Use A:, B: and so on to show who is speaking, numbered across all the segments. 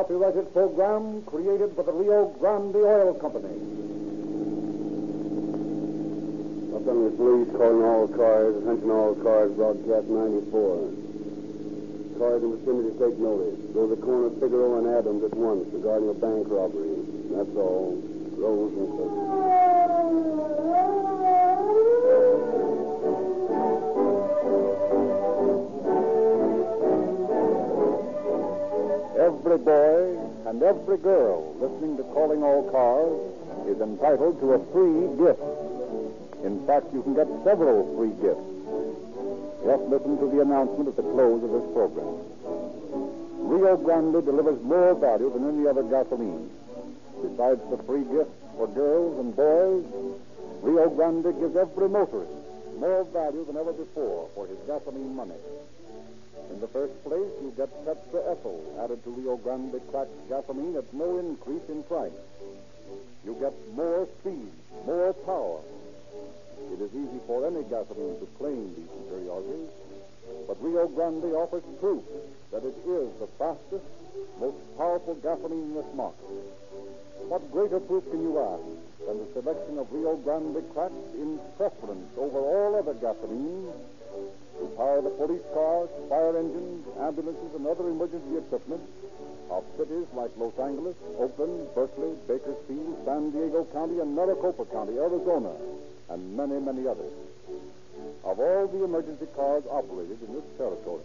A: copyrighted program created by the Rio Grande Oil Company.
B: Los Angeles Police calling all cars, attention all cars, broadcast 94. Cars in the vicinity take notice. Go to the corner of Figueroa and Adams at once regarding a bank robbery. That's all. Rose and Cook.
A: Every boy and every girl listening to Calling All Cars is entitled to a free gift. In fact, you can get several free gifts. Just listen to the announcement at the close of this program. Rio Grande delivers more value than any other gasoline. Besides the free gifts for girls and boys, Rio Grande gives every motorist more value than ever before for his gasoline money. In the first place, you get tetraethyl added to Rio Grande cracked gasoline at no increase in price. You get more speed, more power. It is easy for any gasoline to claim these superiorities, but Rio Grande offers proof that it is the fastest, most powerful gasoline in this market. What greater proof can you ask than the selection of Rio Grande cracked in preference over all other gasolines power the police cars, fire engines, ambulances, and other emergency equipment of cities like Los Angeles, Oakland, Berkeley, Bakersfield, San Diego County, and Maricopa County, Arizona, and many, many others. Of all the emergency cars operated in this territory,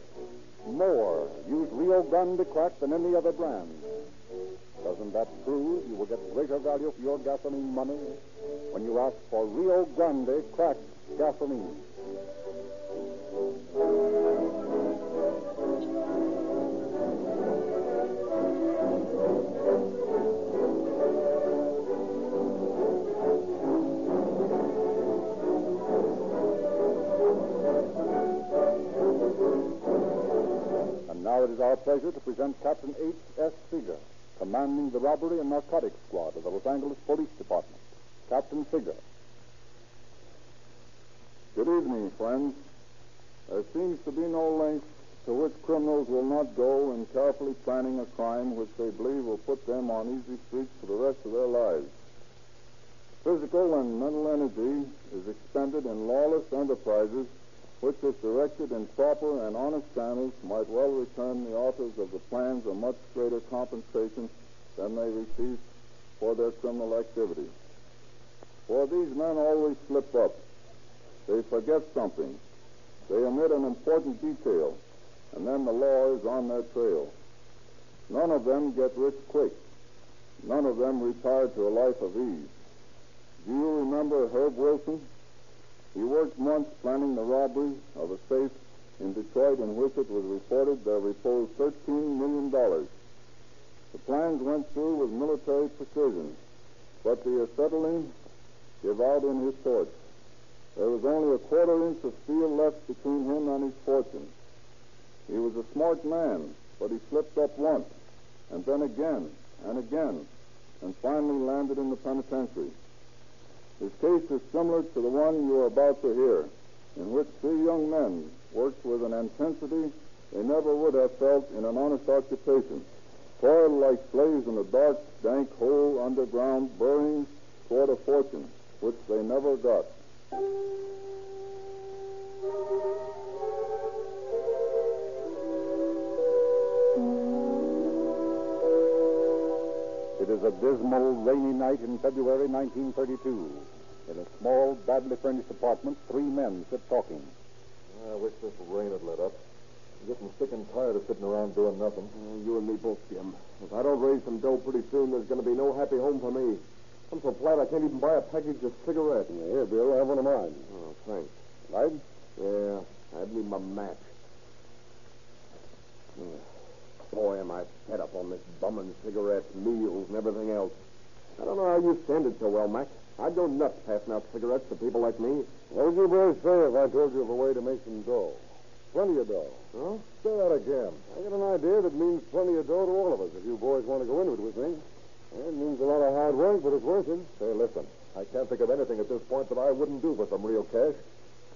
A: more use Rio Grande crack than any other brand. Doesn't that prove you will get greater value for your gasoline money when you ask for Rio Grande cracked gasoline? Our pleasure to present Captain H.S. Seeger, commanding the robbery and narcotics squad of the Los Angeles Police Department. Captain Seeger.
C: Good evening, friends. There seems to be no length to which criminals will not go in carefully planning a crime which they believe will put them on easy streets for the rest of their lives. Physical and mental energy is expended in lawless enterprises which, if directed in proper and honest channels, might well return the authors of the plans a much greater compensation than they receive for their criminal activity. For these men always slip up. They forget something. They omit an important detail, and then the law is on their trail. None of them get rich quick. None of them retire to a life of ease. Do you remember Herb Wilson? He worked months planning the robbery of a safe in Detroit in which it was reported there reposed $13 million. The plans went through with military precision, but the acetylene gave out in his torch. There was only a quarter inch of steel left between him and his fortune. He was a smart man, but he slipped up once, and then again, and again, and finally landed in the penitentiary. His case is similar to the one you are about to hear, in which three young men worked with an intensity they never would have felt in an honest occupation, toiled like slaves in a dark, dank hole underground, burying toward a fortune which they never got.
A: Is a dismal, rainy night in February 1932. In a small, badly furnished apartment, three men sit talking.
D: I wish this rain had let up. I'm getting sick and tired of sitting around doing nothing.
E: Uh, you and me both, Jim. If I don't raise some dough pretty soon, there's going to be no happy home for me.
D: I'm so flat I can't even buy a package of cigarettes.
E: Here, Bill, have one of mine.
D: Oh, thanks.
E: Light? Yeah, I'd need my match. Boy, am I fed up on this bumming cigarettes, meals, and everything else. I don't know how you stand it so well, Mac. I'd go nuts passing out cigarettes to people like me.
D: What would you boys say if I told you of a way to make some dough? Plenty of dough.
E: Huh?
D: Say that again. I got an idea that means plenty of dough to all of us if you boys want to go into it with me. It means a lot of hard work, but it's worth it. Say, listen, I can't think of anything at this point that I wouldn't do for some real cash.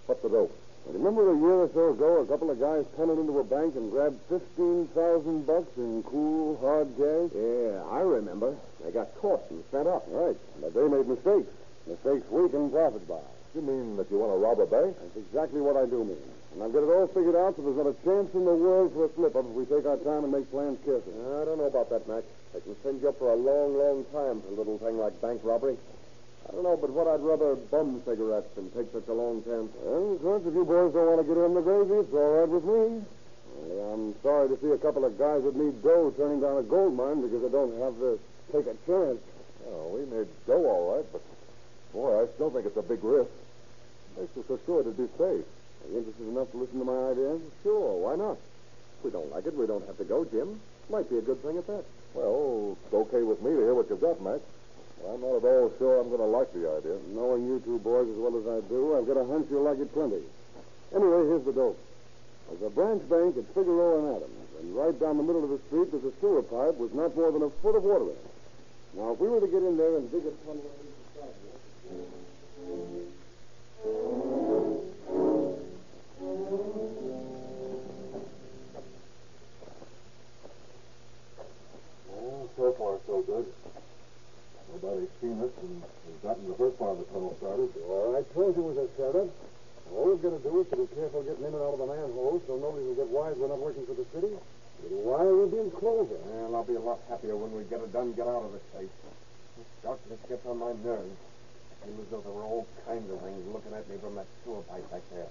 D: What's the dope? Remember a year or so ago, a couple of guys tunneled into a bank and grabbed 15000 bucks in cool, hard cash?
E: Yeah, I remember. They got caught and sent up.
D: Right. But they made mistakes. Mistakes we can profit by.
F: You mean that you want to rob a bank?
D: That's exactly what I do mean. And I've got it all figured out so there's not a chance in the world for a slip up if we take our time and make plans carefully.
E: I don't know about that, Mac. They can send you up for a long, long time for a little thing like bank robbery. I don't know, but what I'd rather bum cigarettes than take such a long chance.
D: Well, of course, if you boys don't want to get in the gravy, it's all right with me. Only I'm sorry to see a couple of guys that need dough turning down a gold mine because they don't have to take a chance.
F: Oh, we need dough, all right, but boy, I still think it's a big risk. Makes us so sure it'd be safe.
D: Are you interested enough to listen to my ideas?
E: Sure, why not? If we don't like it, we don't have to go, Jim. Might be a good thing at that.
F: Well, it's okay with me to hear what you've got, Mac. I'm not at all sure I'm going to like the idea.
D: Knowing you two boys as well as I do, I've got a hunch you'll like it plenty. Anyway, here's the dope. There's a branch bank at Figueroa and Adams, and right down the middle of the street there's a sewer pipe with not more than a foot of water in it. Now, if we were to get in there and dig a tunnel.
F: Well, so far, so good. Nobody's seen us, and we've gotten the first part of the tunnel started.
D: All I told you was a setup. All we've got to do is to be careful getting in and out of the manhole so nobody will get wise we're not working for the city. A little while we'll be in.
E: Well, I'll be a lot happier when we get it done, get out of this place. This darkness gets on my nerves. I feel as though there were all kinds of things looking at me from that sewer pipe back there.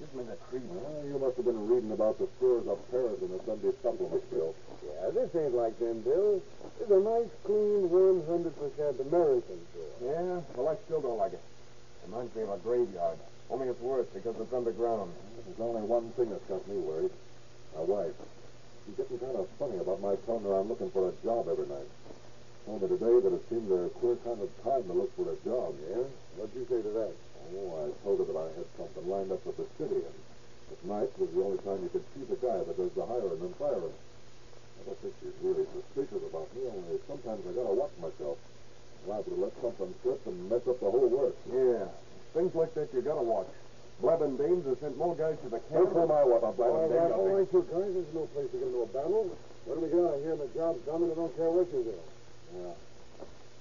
E: Gives me the.
F: Well, you must have been reading about the sewers of Paris in the Sunday supplement, Bill.
D: Yeah, this ain't like them, Bill. It's a nice, clean, 100% American sewer.
E: Yeah, well, I still don't like it. Reminds me of a graveyard. Only it's worse because it's underground.
F: There's only one thing that's got me worried. My wife. She's getting kind of funny about my telling her I'm looking for a job every night. Told me today that it seemed a queer kind of time to look for a job.
D: Yeah? What'd you say to that?
F: Oh, I told her that I had something lined up with the city, and at night was the only time you could see the guy that does the hiring and firing. I don't think she's really suspicious about me, only sometimes I gotta watch myself. Liable to let something slip and mess up the whole work.
E: Yeah, things like that you gotta watch. Blab and Dames have sent more guys to the camp.
F: Don't pull my wife on Blab
D: All
F: and
D: right,
F: Dames.
D: all right, you guys. There's no place to get into a battle. When we get out of here and the job's done, and I don't care what you do.
F: Yeah.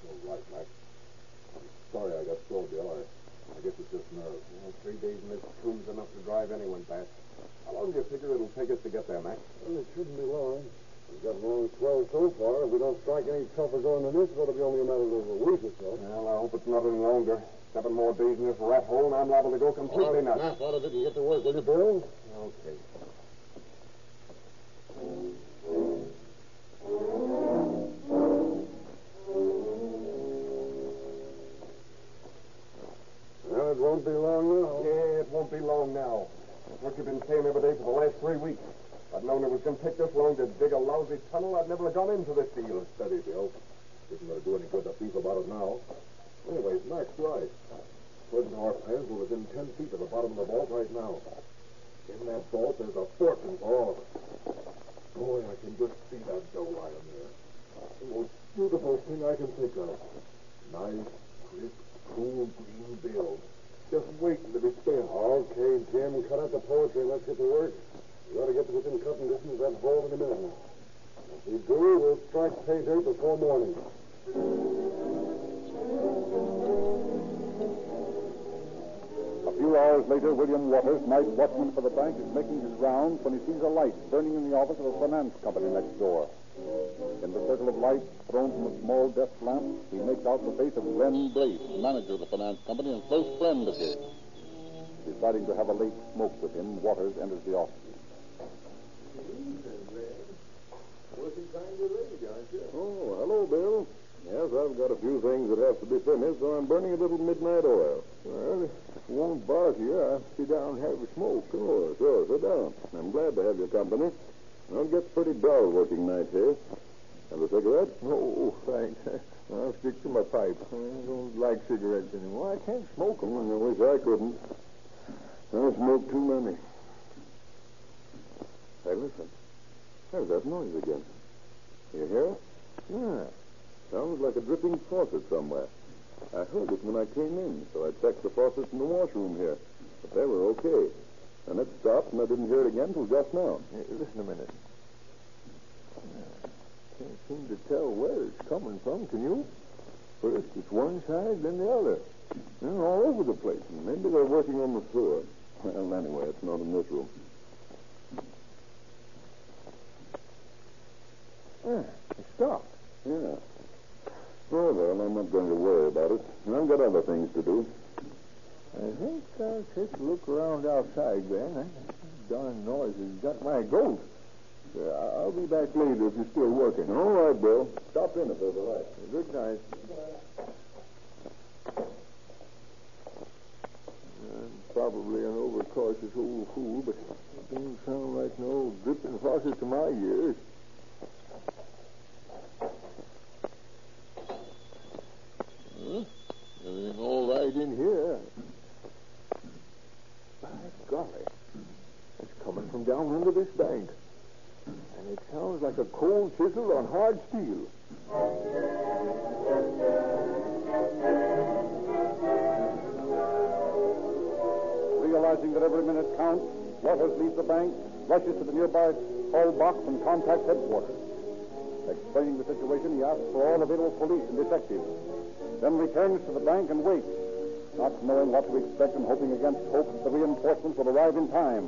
F: You're right, Mac. I'm sorry I got so Bill. I, I guess it's just nerves.
E: Well, three days in this tube's enough to drive anyone past. How long do you figure it'll take us to get there, Mac?
D: Well, it shouldn't be long. We've got along swell so far. If we don't strike any tougher going than this, it'll be only a matter of a week or so.
E: Well, I hope it's not any longer. Seven more days in this rat hole, and I'm liable to go completely oh, nuts.
D: Snap out of it and get to work, will you, Bill?
E: Okay.
D: Won't be long now.
E: Yeah, it won't be long now. That's what you've been saying every day for the last three weeks. I'd known it was going to take this long to dig a lousy tunnel, I'd never have gone into this deal.
F: Steady, Bill. Isn't going to do any good to beef about it now. Anyways, Mac's right. Our plans, we're within ten feet of the bottom of the vault right now. In that vault, there's a fortune for all of us. Boy, I can just see that dough lying there. The most beautiful thing I can think of. Nice, crisp, cool green bills. Just waiting to be spent.
D: Okay, Jim, cut out the poetry and let's get to work. We ought to get to within cutting distance of that vault in a minute. If we do, we'll strike pay dirt before morning.
A: A few hours later, William Waters, night watchman for the bank, is making his rounds when he sees a light burning in the office of a finance company next door. In the circle of light thrown from a small desk lamp, he makes out the face of Glenn Brace, manager of the finance company and close friend of his. Deciding to have a late smoke with him, Waters enters the office.
F: Oh, hello, Bill. Yes, I've got a few things that have to be finished, so I'm burning a little midnight oil. Well, you won't bother you, I'll sit down and have a smoke. Sure, sure, sit down. I'm glad to have your company. Well, it gets pretty dull working nights here. Have a cigarette?
G: Oh, oh, thanks. I'll stick to my pipe. I don't like cigarettes anymore. I can't smoke 'em.
F: I wish I couldn't. I smoke too many. Hey, listen. There's that noise again. You hear it? Yeah. Sounds like a dripping faucet somewhere. I heard it when I came in, so I checked the faucets in the washroom here. But they were okay.
C: And it stopped, and I didn't hear it again till just now.
G: Hey, listen a minute. Can't seem to tell where it's coming from, can you? First it's one side, then the other. They're all over the place.
C: Maybe they're working on the sewer. Well, anyway, it's not in this room.
G: Ah, it stopped.
C: Yeah. Oh, well, I'm not going to worry about it. I've got other things to do.
G: I think I'll take a look around outside, Ben. That darn noise has got my goat. Uh, I'll be back later if you're still working.
C: All right, Bill. Stop in if there's a light.
G: Good night. I'm probably an overcautious old fool, but it don't sound like no dripping faucet to my ears. Bank,
A: rushes to the nearby call box, and contacts headquarters. Explaining the situation, he asks for all available police and detectives, then returns to the bank and waits, not knowing what to expect and hoping against hope that the reinforcements will arrive in time.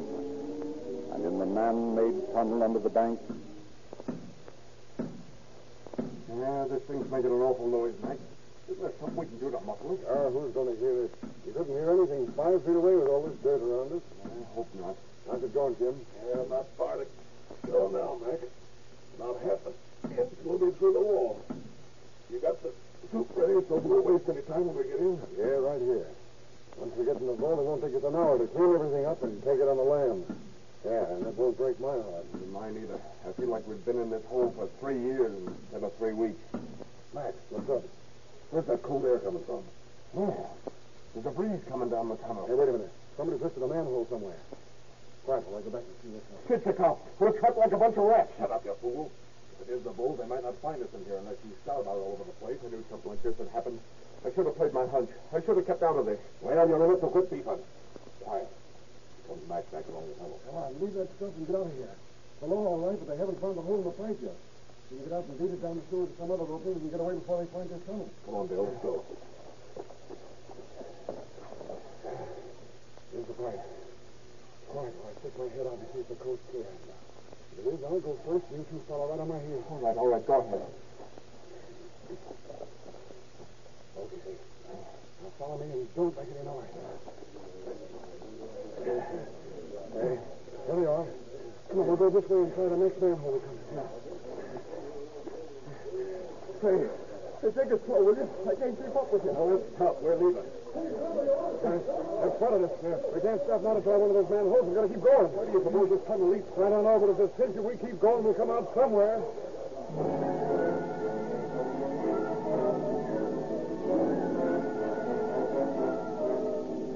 A: And in the man-made tunnel under the bank,
E: Yeah, this thing's making an awful noise, Mac. Isn't there something we can do to muffle it?
D: Ah, who's going to hear this? You couldn't hear anything five feet away with all this dirt around us.
E: I hope not.
D: How's it going, Jim?
F: Yeah, not far to go now, Mac. About half a be through the wall. You got the soup ready so we won't waste any time when we get in?
D: Yeah, right here. Once we get in the vault, it won't take us an hour to clean everything up and take it on the land. Yeah, and that won't break my heart.
E: Mine either. I feel like we've been in this hole for three years instead of three weeks.
D: Max, what's up?
F: Where's that cold air coming from?
E: Oh, there's a breeze coming down the tunnel.
D: Hey, wait a minute. Somebody's lifted a manhole somewhere. Quiet, while I go back and see what's up.
E: Chichikov, we're cut like a bunch of rats.
F: Shut up, you fool. If it is the bull, they might not find us in here unless you scout about all over the place.
E: I knew something like this would happen. I should have played my hunch. I should have kept out of this.
F: Well, you're limit, so quit beefing. Quiet. Come back back along the tunnel.
D: Come on, leave that stuff and get out of here. The law, all right, but they haven't found the hole in the pipe yet. You can get out and beat it down the sewer to some other opening and get away before they find this tunnel.
F: Come on, Bill. Let's go.
D: Here's the pipe. All right, well, I stick my head out and see if the coast's clear. If it is, I'll go first. You two follow right on my heels.
E: All right, all right, go ahead.
D: Okay. Now follow me and don't make any noise. Hey, here we are. Come on, we'll go this way and try the next manhole we come to. Now.
F: Hey, take it slow, will you? I can't keep up with you.
D: Let's stop. We're leaving. Guys, in front of us. We can't stop now to try one of those manholes. We've got to keep going. Where do you suppose this tunnel leads? I don't know, but if this cinch, if we keep going, we'll come out somewhere.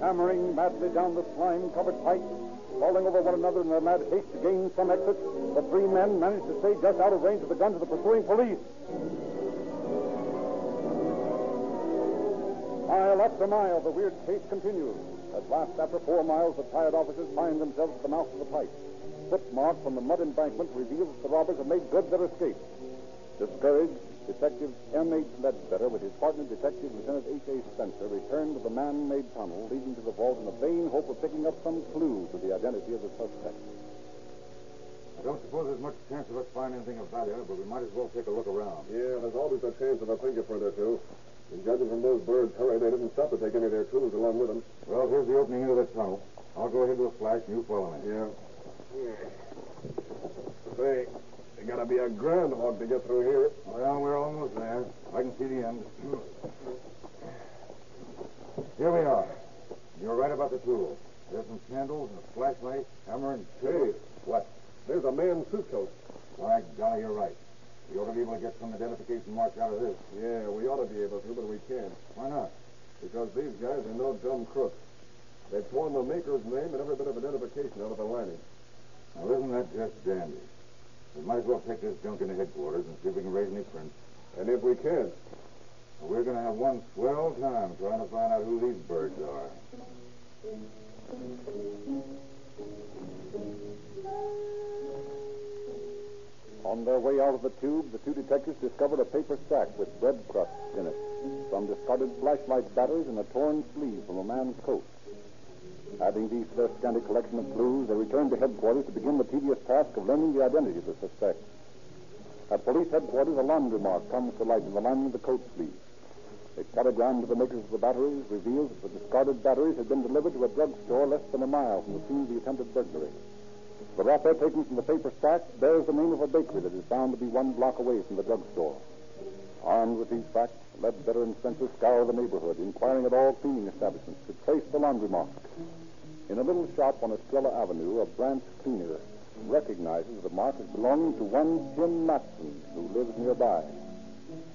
A: hammering madly down the slime-covered pipe, falling over one another in their mad haste to gain some exit, the three men managed to stay just out of range of the guns of the pursuing police. Mile after mile, the weird chase continues. At last, after four miles, the tired officers find themselves at the mouth of the pipe. Footmarks on the mud embankment reveal that the robbers have made good their escape. Discouraged, Detective M.H. Ledbetter, with his partner, Detective Lieutenant H.A. Spencer, returned to the man-made tunnel leading to the vault in the vain hope of picking up some clue to the identity of the suspect.
C: I don't suppose there's much chance of us finding anything of value, but we might as well take a look around.
D: Yeah, there's always a chance of a fingerprint or two. And judging from those birds' hurry, they didn't stop to take any of their tools along with them.
C: Well, here's the opening into the tunnel. I'll go ahead with a flash, and you follow me.
D: Yeah. Say, they gotta be a groundhog to get through here.
C: Well, we're almost there. I can see the end. Here we are. You're right about the tools. There's some candles and a flashlight, hammer and...
D: Hey.
C: What?
D: There's a man's suit coat.
C: By golly, you're right. We ought to be able to get some identification marks out of this.
D: Yeah, we ought to be able to, but we can't.
C: Why not?
D: Because these guys are no dumb crooks. They've torn the maker's name and every bit of identification out of the lining.
C: Now, isn't that just dandy? We might as well take this junk into headquarters and see if we can raise any prints.
D: And if we can,
C: Well, we're going to have one swell time trying to find out who these birds are.
A: On their way out of the tube, the two detectives discovered a paper sack with bread crusts in it, some discarded flashlight batteries, and a torn sleeve from a man's coat. Adding these to their scanty collection of clues, they returned to headquarters to begin the tedious task of learning the identity of the suspect. At police headquarters, a laundry mark comes to light in the lining of the coat sleeve. A telegram to the makers of the batteries reveals that the discarded batteries had been delivered to a drugstore less than a mile from the scene of the attempted burglary. The wrapper taken from the paper stack bears the name of a bakery that is bound to be one block away from the drugstore. Armed with these facts, Ledbetter and Spencer scour the neighborhood, inquiring at all cleaning establishments to trace the laundry mark. In a little shop on Estrella Avenue, a branch cleaner recognizes the mark as belonging to one Jim Matson, who lives nearby.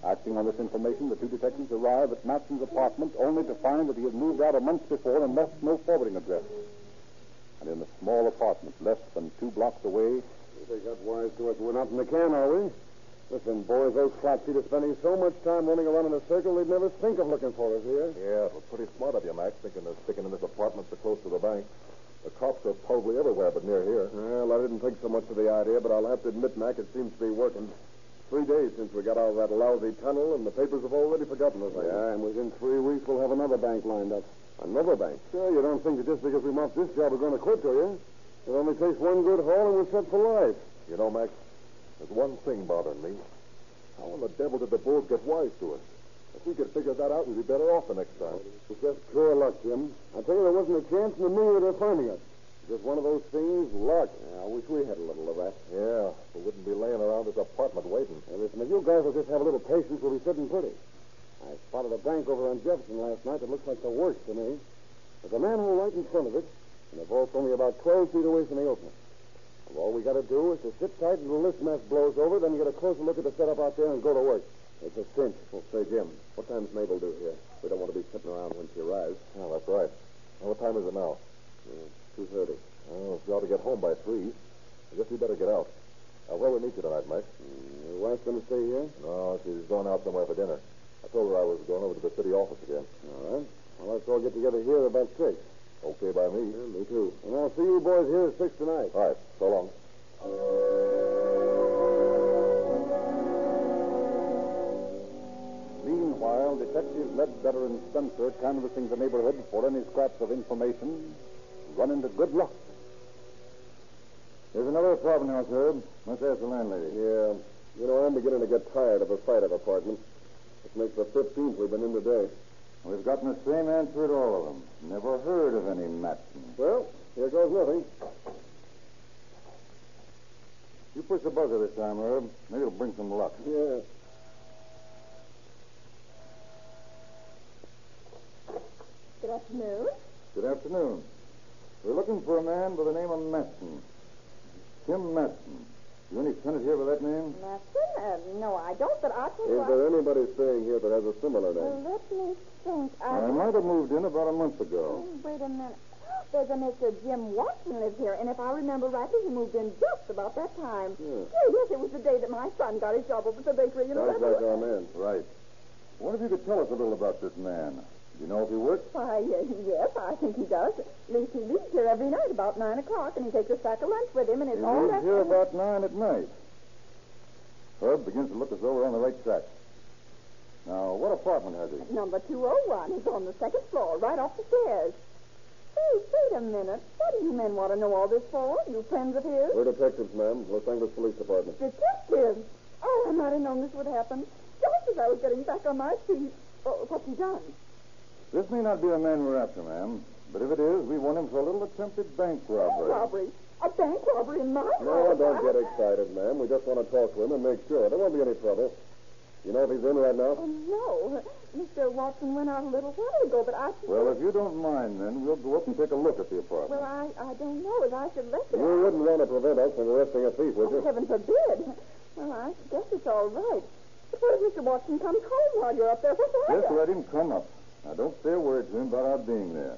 A: Acting on this information, the two detectives arrive at Matson's apartment only to find that he had moved out a month before and left no forwarding address. And in a small apartment less than two blocks away,
D: They got wise to us. We're not in the can, are we? Listen, boys, those flatfeet are spending so much time running around in a circle they'd never think of looking for us here.
F: Yeah, it was pretty smart of you, Max, thinking of sticking in this apartment so close to the bank. The cops are probably everywhere but near here.
D: Well, I didn't think so much of the idea, but I'll have to admit, Mac, it seems to be working. Three days since we got out of that lousy tunnel, and the papers have already forgotten us. Yeah, and within three weeks we'll have another bank lined up. Another bank? Sure, you don't think that just because we muffed this job we're going to quit, do you? It only takes one good haul and we're set for life.
F: You know, Max, there's one thing bothering me. How in the devil did the bulls get wise to us? If we could figure that out, we'd be better off the next time.
D: It's just pure luck, Jim. I tell you, there wasn't a chance in a million of finding us. Just one of those things, luck. Yeah, I wish we had a little of that.
F: Yeah, we wouldn't be laying around this apartment waiting.
D: Hey, listen, if you guys will just have a little patience, we'll be sitting pretty. I spotted a bank over on Jefferson last night that looks like the worst to me. There's a manhole right in front of it, and the vault's only about 12 feet away from the opening. All we got to do is to sit tight until this mess blows over, then you get a closer look at the setup out there and go to work. It's a cinch.
F: Well, say, Jim, what time's Mabel due here? We don't want to be sitting around when she arrives. Oh, that's right. Now, what time is it now?
D: Mm, two thirty.
F: Oh, she ought to get home by three. I guess we better get out. Uh, where we meet you tonight, Max?
D: Mm, your wife's going to stay here?
F: No, she's going out somewhere for dinner. I told her I was going over to the city office again.
D: All right. Well, let's all get together here about six.
F: Okay by me.
D: Yeah, me too. And I'll see you boys here at six tonight.
F: All right. So long.
A: Meanwhile, detectives Ledbetter and Spencer, canvassing the neighborhood for any scraps of information, run into good luck.
D: There's another apartment house, Herb. Let's ask the landlady. Yeah. You know, I'm beginning to get tired of the sight of apartments. This makes the 15th we've been in today.
H: We've gotten the same answer at all of them. Never heard of any Matson.
D: Well, here goes nothing.
H: You push the buzzer this time, Herb. Maybe it'll bring some luck.
D: Yeah.
I: Good afternoon.
H: Good afternoon. We're looking for a man by the name of Matson. Tim Matson. You any tenant here by that name?
I: Matson? Uh, no, I don't, but I'll tell
D: Is
I: what.
D: there anybody staying here that has a similar
I: Well,
D: name?
I: let me think. I...
H: I might have moved in about a month ago.
I: Oh, Wait a minute. There's a Mr. Jim Watson lives here, and if I remember rightly, he moved in just about that time.
D: Yeah.
I: Yeah, yes, it was the day that my son got his job over at the bakery. You
D: Sounds
I: remember?
D: like our man.
H: Right. I wonder if you could tell us a little about this man. Do you know if he works?
I: Why, uh, yes, I think he does. At least he leaves here every night about nine o'clock, and he takes a sack of lunch with him, and it's
H: He
I: all
H: leaves
I: that.
H: here about nine at night. Herb begins to look as though we're on the right track. Now, what apartment has he?
I: Number 201 is on the second floor, right off the stairs. Hey, wait a minute. What do you men want to know all this for? You friends of his?
D: We're detectives, ma'am. Los Angeles Police Department.
I: Detectives? Oh, I might have known this would happen. Just as I was getting back on my feet. Oh, what's he done?
H: This may not be the man we're after, ma'am. But if it is, we want him for a little attempted bank robbery.
I: Robbery. A bank robbery in my house.
D: No, don't get excited, ma'am. We just want to talk to him and make sure. There won't be any trouble. You know if he's in right now?
I: Oh, no. Mr. Watson went out a little while ago, but I...
H: Well, if you don't mind, then we'll go up and take a look at the apartment.
I: Well, I, I don't know if I should let you.
D: You wouldn't want to prevent us from arresting a thief, would
I: Oh,
D: you?
I: heaven forbid. Well, I guess it's all right. But what if Mr. Watson comes home while you're up there? What?
H: Just let him come up. Now, don't say a word to him about our being there.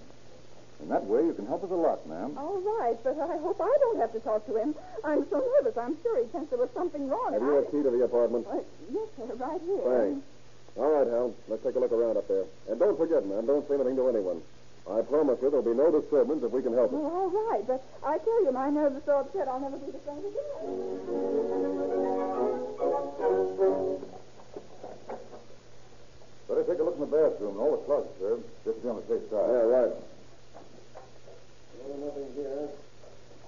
H: In that way, you can help us a lot, ma'am.
I: All right, but I hope I don't have to talk to him. I'm so nervous. I'm sure he thinks there was something wrong.
D: Have you a
I: I-
D: key to the apartment?
I: Uh, yes, sir, right here.
D: Thanks. All right, Hal. Let's take a look around up there. And don't forget, ma'am, don't say anything to anyone. I promise you there'll be no disturbance if we can help it.
I: Well, all right, but I tell you, my nerves are so upset I'll never be the same again.
H: Better take a look in the bathroom and all the closets, sir, just to be on the safe side.
D: Yeah, right. No, nothing here.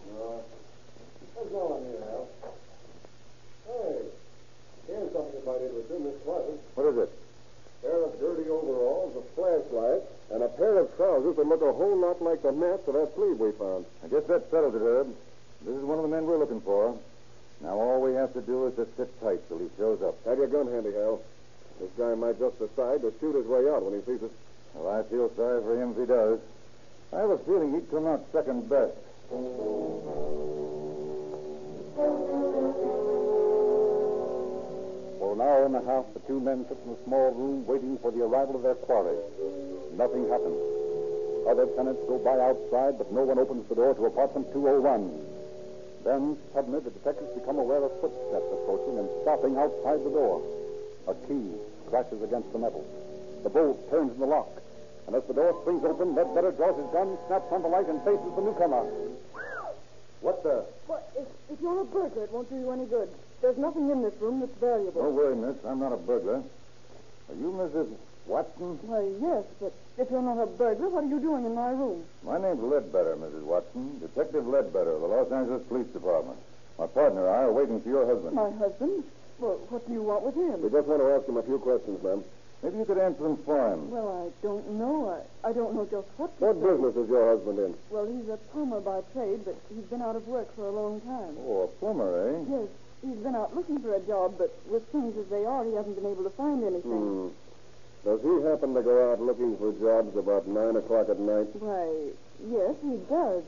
D: No. What's going on here, Al? Hey, here's something you might interest in this closet.
H: What is it?
D: pair of dirty overalls, a flashlight, and a pair of trousers that look a whole lot like the match of that sleeve we found.
H: I guess that settles it, Herb. This is one of the men we're looking for. Now all we have to do is to sit tight till he shows up.
D: Have your gun handy, Hal. This guy might just decide to shoot his way out when he sees us.
H: Well, I feel sorry for him if he does. I have a feeling he'd come out second best. For an hour and a half, the two men sit in a small room waiting for the arrival of their quarry. Nothing happens. Other tenants go by outside, but no one opens the door to apartment 201. Then, suddenly, the detectives become aware of footsteps approaching and stopping outside the door. A key crashes against the metal. The bolt turns in the lock. And as the door swings open, Ledbetter draws his gun, snaps on the light, and faces the newcomer. What the?
J: Well, if, if you're a burglar, it won't do you any good. There's nothing in this room that's valuable.
H: Don't worry, miss. I'm not a burglar. Are you Mrs. Watson?
J: Why, yes, but if you're not a burglar, what are you doing in my room?
H: My name's Ledbetter, Mrs. Watson. Detective Ledbetter of the Los Angeles Police Department. My partner and I are waiting for your husband.
J: My husband? Well, what do you want with him?
D: We just want to ask him a few questions, ma'am.
H: Maybe you could answer them for him.
J: Well, I don't know. I, I don't know just what to
D: What
J: say.
D: business is your husband in?
J: Well, he's a plumber by trade, but he's been out of work for a long time.
H: Oh, a plumber, eh?
J: Yes, he's been out looking for a job, but with things as they are, he hasn't been able to find anything.
D: Hmm. Does he happen to go out looking for jobs about 9 o'clock at night?
J: Why, yes, he does.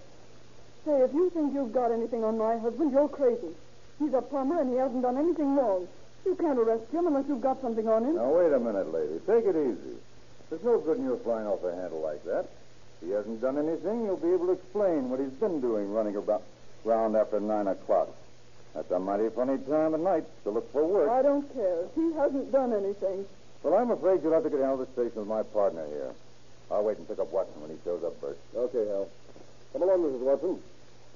J: Say, if you think you've got anything on my husband, you're crazy. He's a plumber, and he hasn't done anything wrong. You can't arrest him unless you've got something on him.
H: Now, wait a minute, lady. Take it easy. There's no good in your flying off the handle like that. If he hasn't done anything, you'll be able to explain what he's been doing running about round after 9 o'clock. That's a mighty funny time of night to look for work.
J: I don't care. He hasn't done anything.
H: Well, I'm afraid you'll have to get down to the station with my partner here. I'll wait and pick up Watson when he shows up first.
D: Okay, Hal. Come along, Mrs. Watson.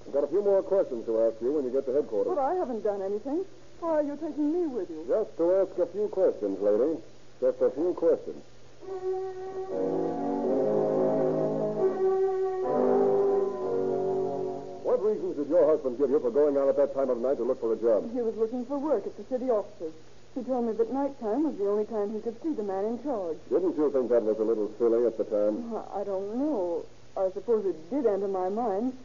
D: I've got a few more questions to ask you when you get to headquarters.
J: But I haven't done anything. Why are you taking me with you?
D: Just to ask a few questions, lady. Just a few questions. What reasons did your husband give you for going out at that time of night to look for a job?
J: He was looking for work at the city offices. He told me that nighttime was the only time he could see the man in charge.
D: Didn't you think that was a little silly at the time?
J: I I don't know. I suppose it did enter my mind.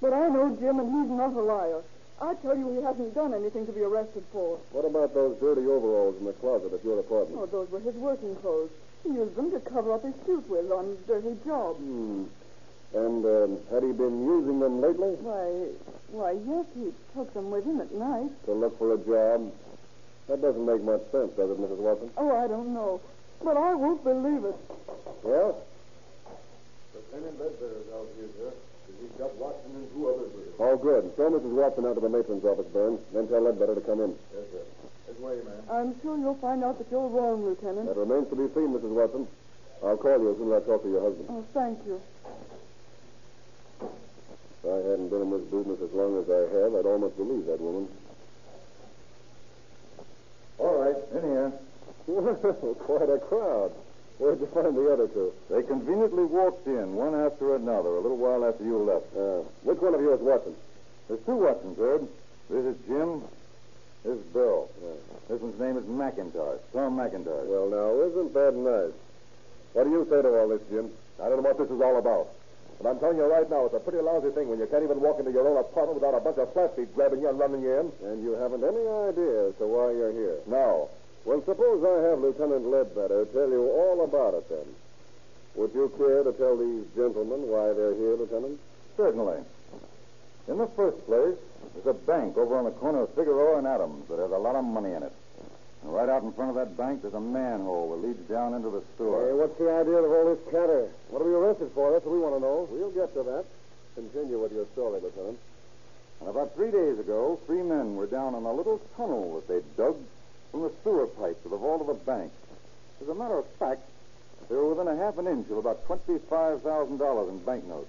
J: But I know Jim, and he's not a liar. I tell you, he hasn't done anything to be arrested for.
D: What about those dirty overalls in the closet at your apartment?
J: Oh, those were his working clothes. He used them to cover up his suit with on his dirty job.
D: Hmm. And um, had he been using them lately
J: Why, why, yes, he took them with him at night.
D: to look for a job? That doesn't make much sense, does it, Mrs. Watson?
J: Oh, I don't know. But I won't believe it.
D: Yeah?
H: Lieutenant Ledbetter's out here, sir. He's got Watson and two others with him.
D: All good. Show Mrs. Watson out to the matron's office, Burns. Then tell Ledbetter to come in.
H: Yes, sir. This way, ma'am.
J: I'm sure you'll find out that you're wrong, Lieutenant.
D: That remains to be seen, Mrs. Watson. I'll call you as soon as I talk to your husband.
J: Oh, thank you.
D: If I hadn't been in this business as long as I have, I'd almost believe that woman.
H: All right, in here.
D: Well, quite a crowd. Where'd you find the other two?
H: They conveniently walked in, one after another, a little while after you left.
D: Uh, which one of you is Watson?
H: There's two Watsons, Herb. This is Jim. This is Bill. This one's name is McIntosh, Tom McIntosh.
D: Well, now, isn't that nice? What do you say to all this, Jim?
F: I don't know what this is all about. But I'm telling you right now, it's a pretty lousy thing when you can't even walk into your own apartment without a bunch of flat feet grabbing you and running you in.
D: And you haven't any idea as to why you're here.
F: No.
D: Well, suppose I have Lieutenant Ledbetter tell you all about it then. Would you care to tell these gentlemen why they're here, Lieutenant?
H: Certainly. In the first place, there's a bank over on the corner of Figueroa and Adams that has a lot of money in it. And right out in front of that bank, there's a manhole that leads down into the
D: Hey,
H: sewer.
D: what's the idea of all this chatter? What are we arrested for? That's what we want to know. We'll get to that. Continue with your story, Lieutenant.
H: And about three days ago, three men were down in a little tunnel that they dug from the sewer pipe to the vault of the bank. As a matter of fact, they were within a half an inch of about $25,000 in banknotes.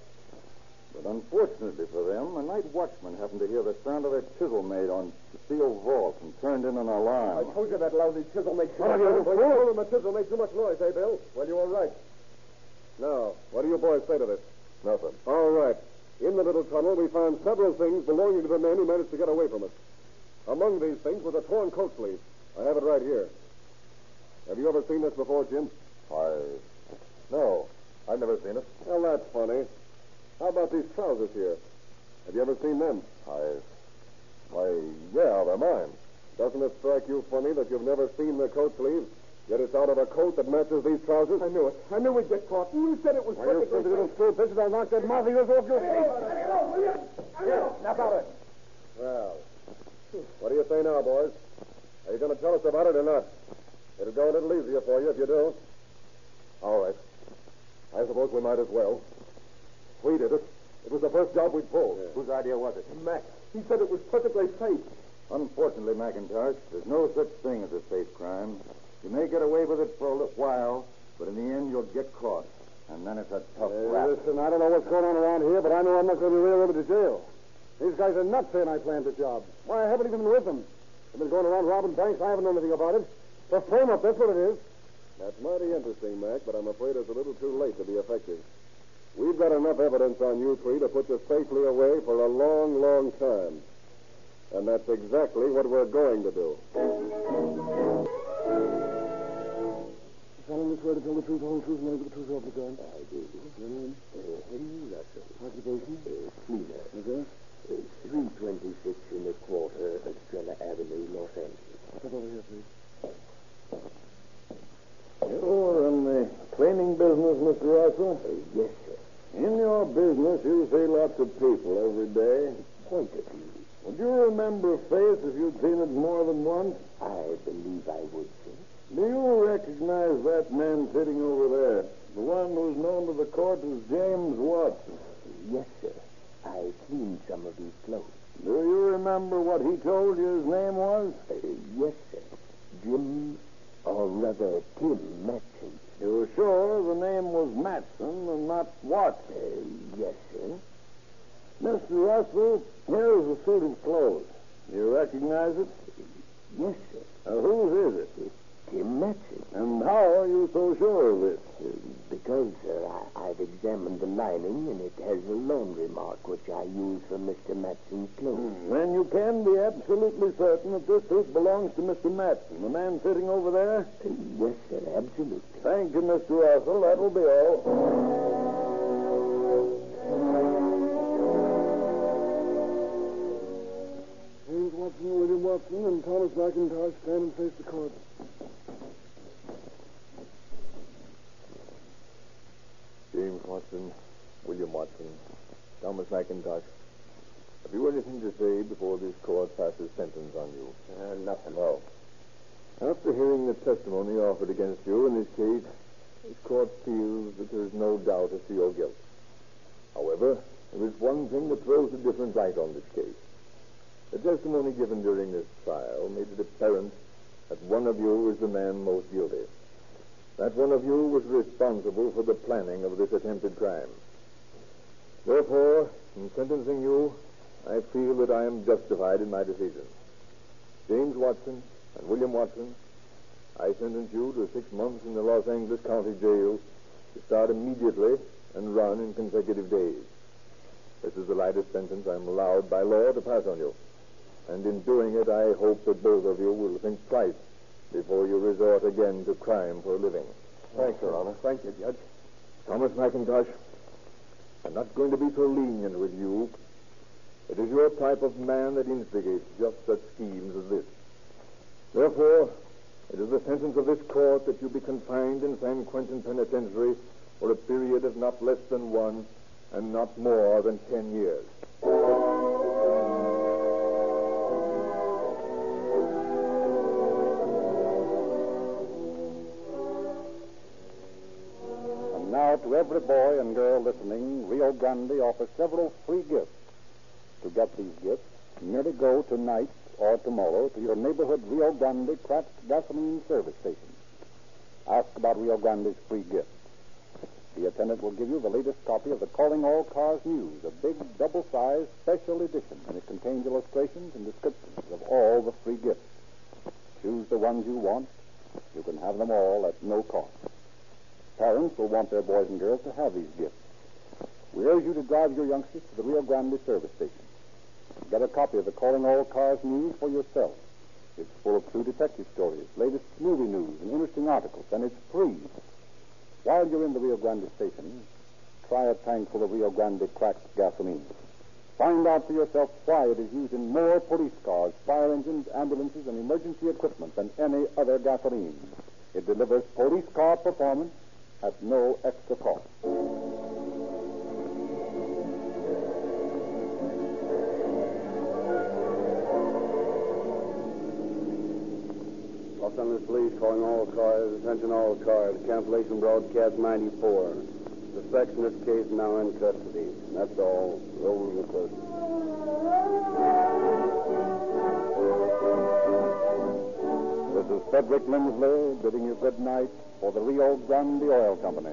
H: But unfortunately for them, a night watchman happened to hear the sound of a chisel made on the steel vault and turned in an alarm.
E: I told you that lousy chisel makes too much noise.
D: told the chisel makes too much noise, eh, Bill? Well, you were right. Now, what do you boys say to this?
G: Nothing.
D: All right. In the little tunnel, we found several things belonging to the men who managed to get away from us. Among these things was a torn coat sleeve. I have it right here. Have you ever seen this before, Jim?
G: I. No, I've never seen it.
D: Well, that's funny. How about these trousers here? Have you ever seen them?
G: I. Why, yeah, they're mine.
D: Doesn't it strike you funny that you've never seen the coat sleeve? Yet it's out of a coat that matches these trousers?
E: I knew it. I knew we'd get caught. You said it was
D: Why, you little I'll knock that mouth of yours off your face.
E: Oh, here, oh. snap out it.
D: Well, what do you say now, boys? Are you going to tell us about it or not? It'll go a little easier for you if you do. All right. I suppose we might as well. We did it. It was the first job we'd pulled.
H: Whose idea was it?
E: Mac, he said it was perfectly safe.
H: Unfortunately, McIntosh, there's no such thing as a safe crime. You may get away with it for a little while, but in the end, you'll get caught. And then it's a tough rap.
D: listen, I don't know what's going on around here, but I know I'm not going to be railroaded to jail. These guys are nuts saying I planned the job. Why, I haven't even been with them. They've been going around robbing banks. I haven't known anything about it. The frame up, that's what it is. That's mighty interesting, Mac, but I'm afraid it's a little too late to be effective. We've got enough evidence on you three to put you safely away for a long, long time. And that's exactly what we're going to do. Solemnly swear to tell the truth, the whole truth, and nothing but the truth, help me God. I do. Your name?
K: Henry Russell.
D: Occupation?
K: Cleaner.
D: Address?
K: 326 in a quarter, Estrella Avenue, Los Angeles.
D: Step over here, please.
C: You're in the cleaning business, Mr. Russell?
K: Uh, yes, sir.
C: In your business, you see lots of people every day.
K: Quite a few.
C: Would you remember a face if you'd seen it more than once?
K: I believe I would, sir.
C: Do you recognize that man sitting over there? The one who's known to the court as James Watson.
K: Yes, sir. I cleaned some of his clothes.
C: Do you remember what he told you his name was?
K: Uh, yes, sir. Jim, rather, Tim Matson.
C: You're sure the name was Matson and not Watson?
K: Uh, yes, sir.
C: Mr. Russell, here's a suit of clothes. Do you recognize it?
K: Yes, sir.
C: Now, whose is it?
K: Tim Matson.
C: And how are you so sure of this?
K: Uh, because, sir, I, I've examined the lining, and it has a laundry mark which I use for Mr. Matson's clothes.
C: Then you can be absolutely certain that this suit belongs to Mr. Matson, the man sitting over there?
K: Uh, yes, sir, absolutely.
C: Thank you, Mr. Russell. That will be all.
D: James Watson, William Watson, and Thomas McIntosh stand and face the court.
G: James Watson, William Watson, Thomas McIntosh. Have you anything to say before this court passes sentence on you?
E: Uh, nothing.
G: No. After hearing the testimony offered against you in this case, this court feels that there is no doubt as to your guilt. However, there is one thing that throws a different light on this case. The testimony given during this trial made it apparent that one of you is the man most guilty. That one of you was responsible for the planning of this attempted crime. Therefore, in sentencing you, I feel that I am justified in my decision. James Watson and William Watson, I sentence you to six months in the Los Angeles County Jail to start immediately and run in consecutive days. This is the lightest sentence I'm allowed by law to pass on you. And in doing it, I hope that both of you will think twice before you resort again to crime for a living.
E: Thanks, Your Honor. Thank you, Judge.
G: Thomas McIntosh, I'm not going to be so lenient with you. It is your type of man that instigates just such schemes as this. Therefore, it is the sentence of this court that you be confined in San Quentin Penitentiary for a period of not less than one and not more than ten years.
H: To every boy and girl listening, Rio Grande offers several free gifts. To get these gifts, merely go tonight or tomorrow to your neighborhood Rio Grande cracked gasoline service station. Ask about Rio Grande's free gift.
A: The attendant will give you the latest copy of the Calling All Cars News, a big, double-sized special edition, and it contains illustrations and descriptions of all the free gifts. Choose the ones you want. You can have them all at no cost. Parents will want their boys and girls to have these gifts. We urge you to drive your youngsters to the Rio Grande service station. Get a copy of the Calling All Cars News for yourself. It's full of true detective stories, latest movie news, and interesting articles, and it's free. While you're in the Rio Grande station, try a tankful of Rio Grande cracked gasoline. Find out for yourself why it is used in more police cars, fire engines, ambulances, and emergency equipment than any other gasoline. It delivers police car performance at no extra cost.
B: Los Angeles Police calling all cars, attention all cars, cancellation broadcast 94. The Suspects in this case now in custody. That's all. Roll the person.
A: This is Frederick Lindsley bidding you good night for the Rio Grande Oil Company.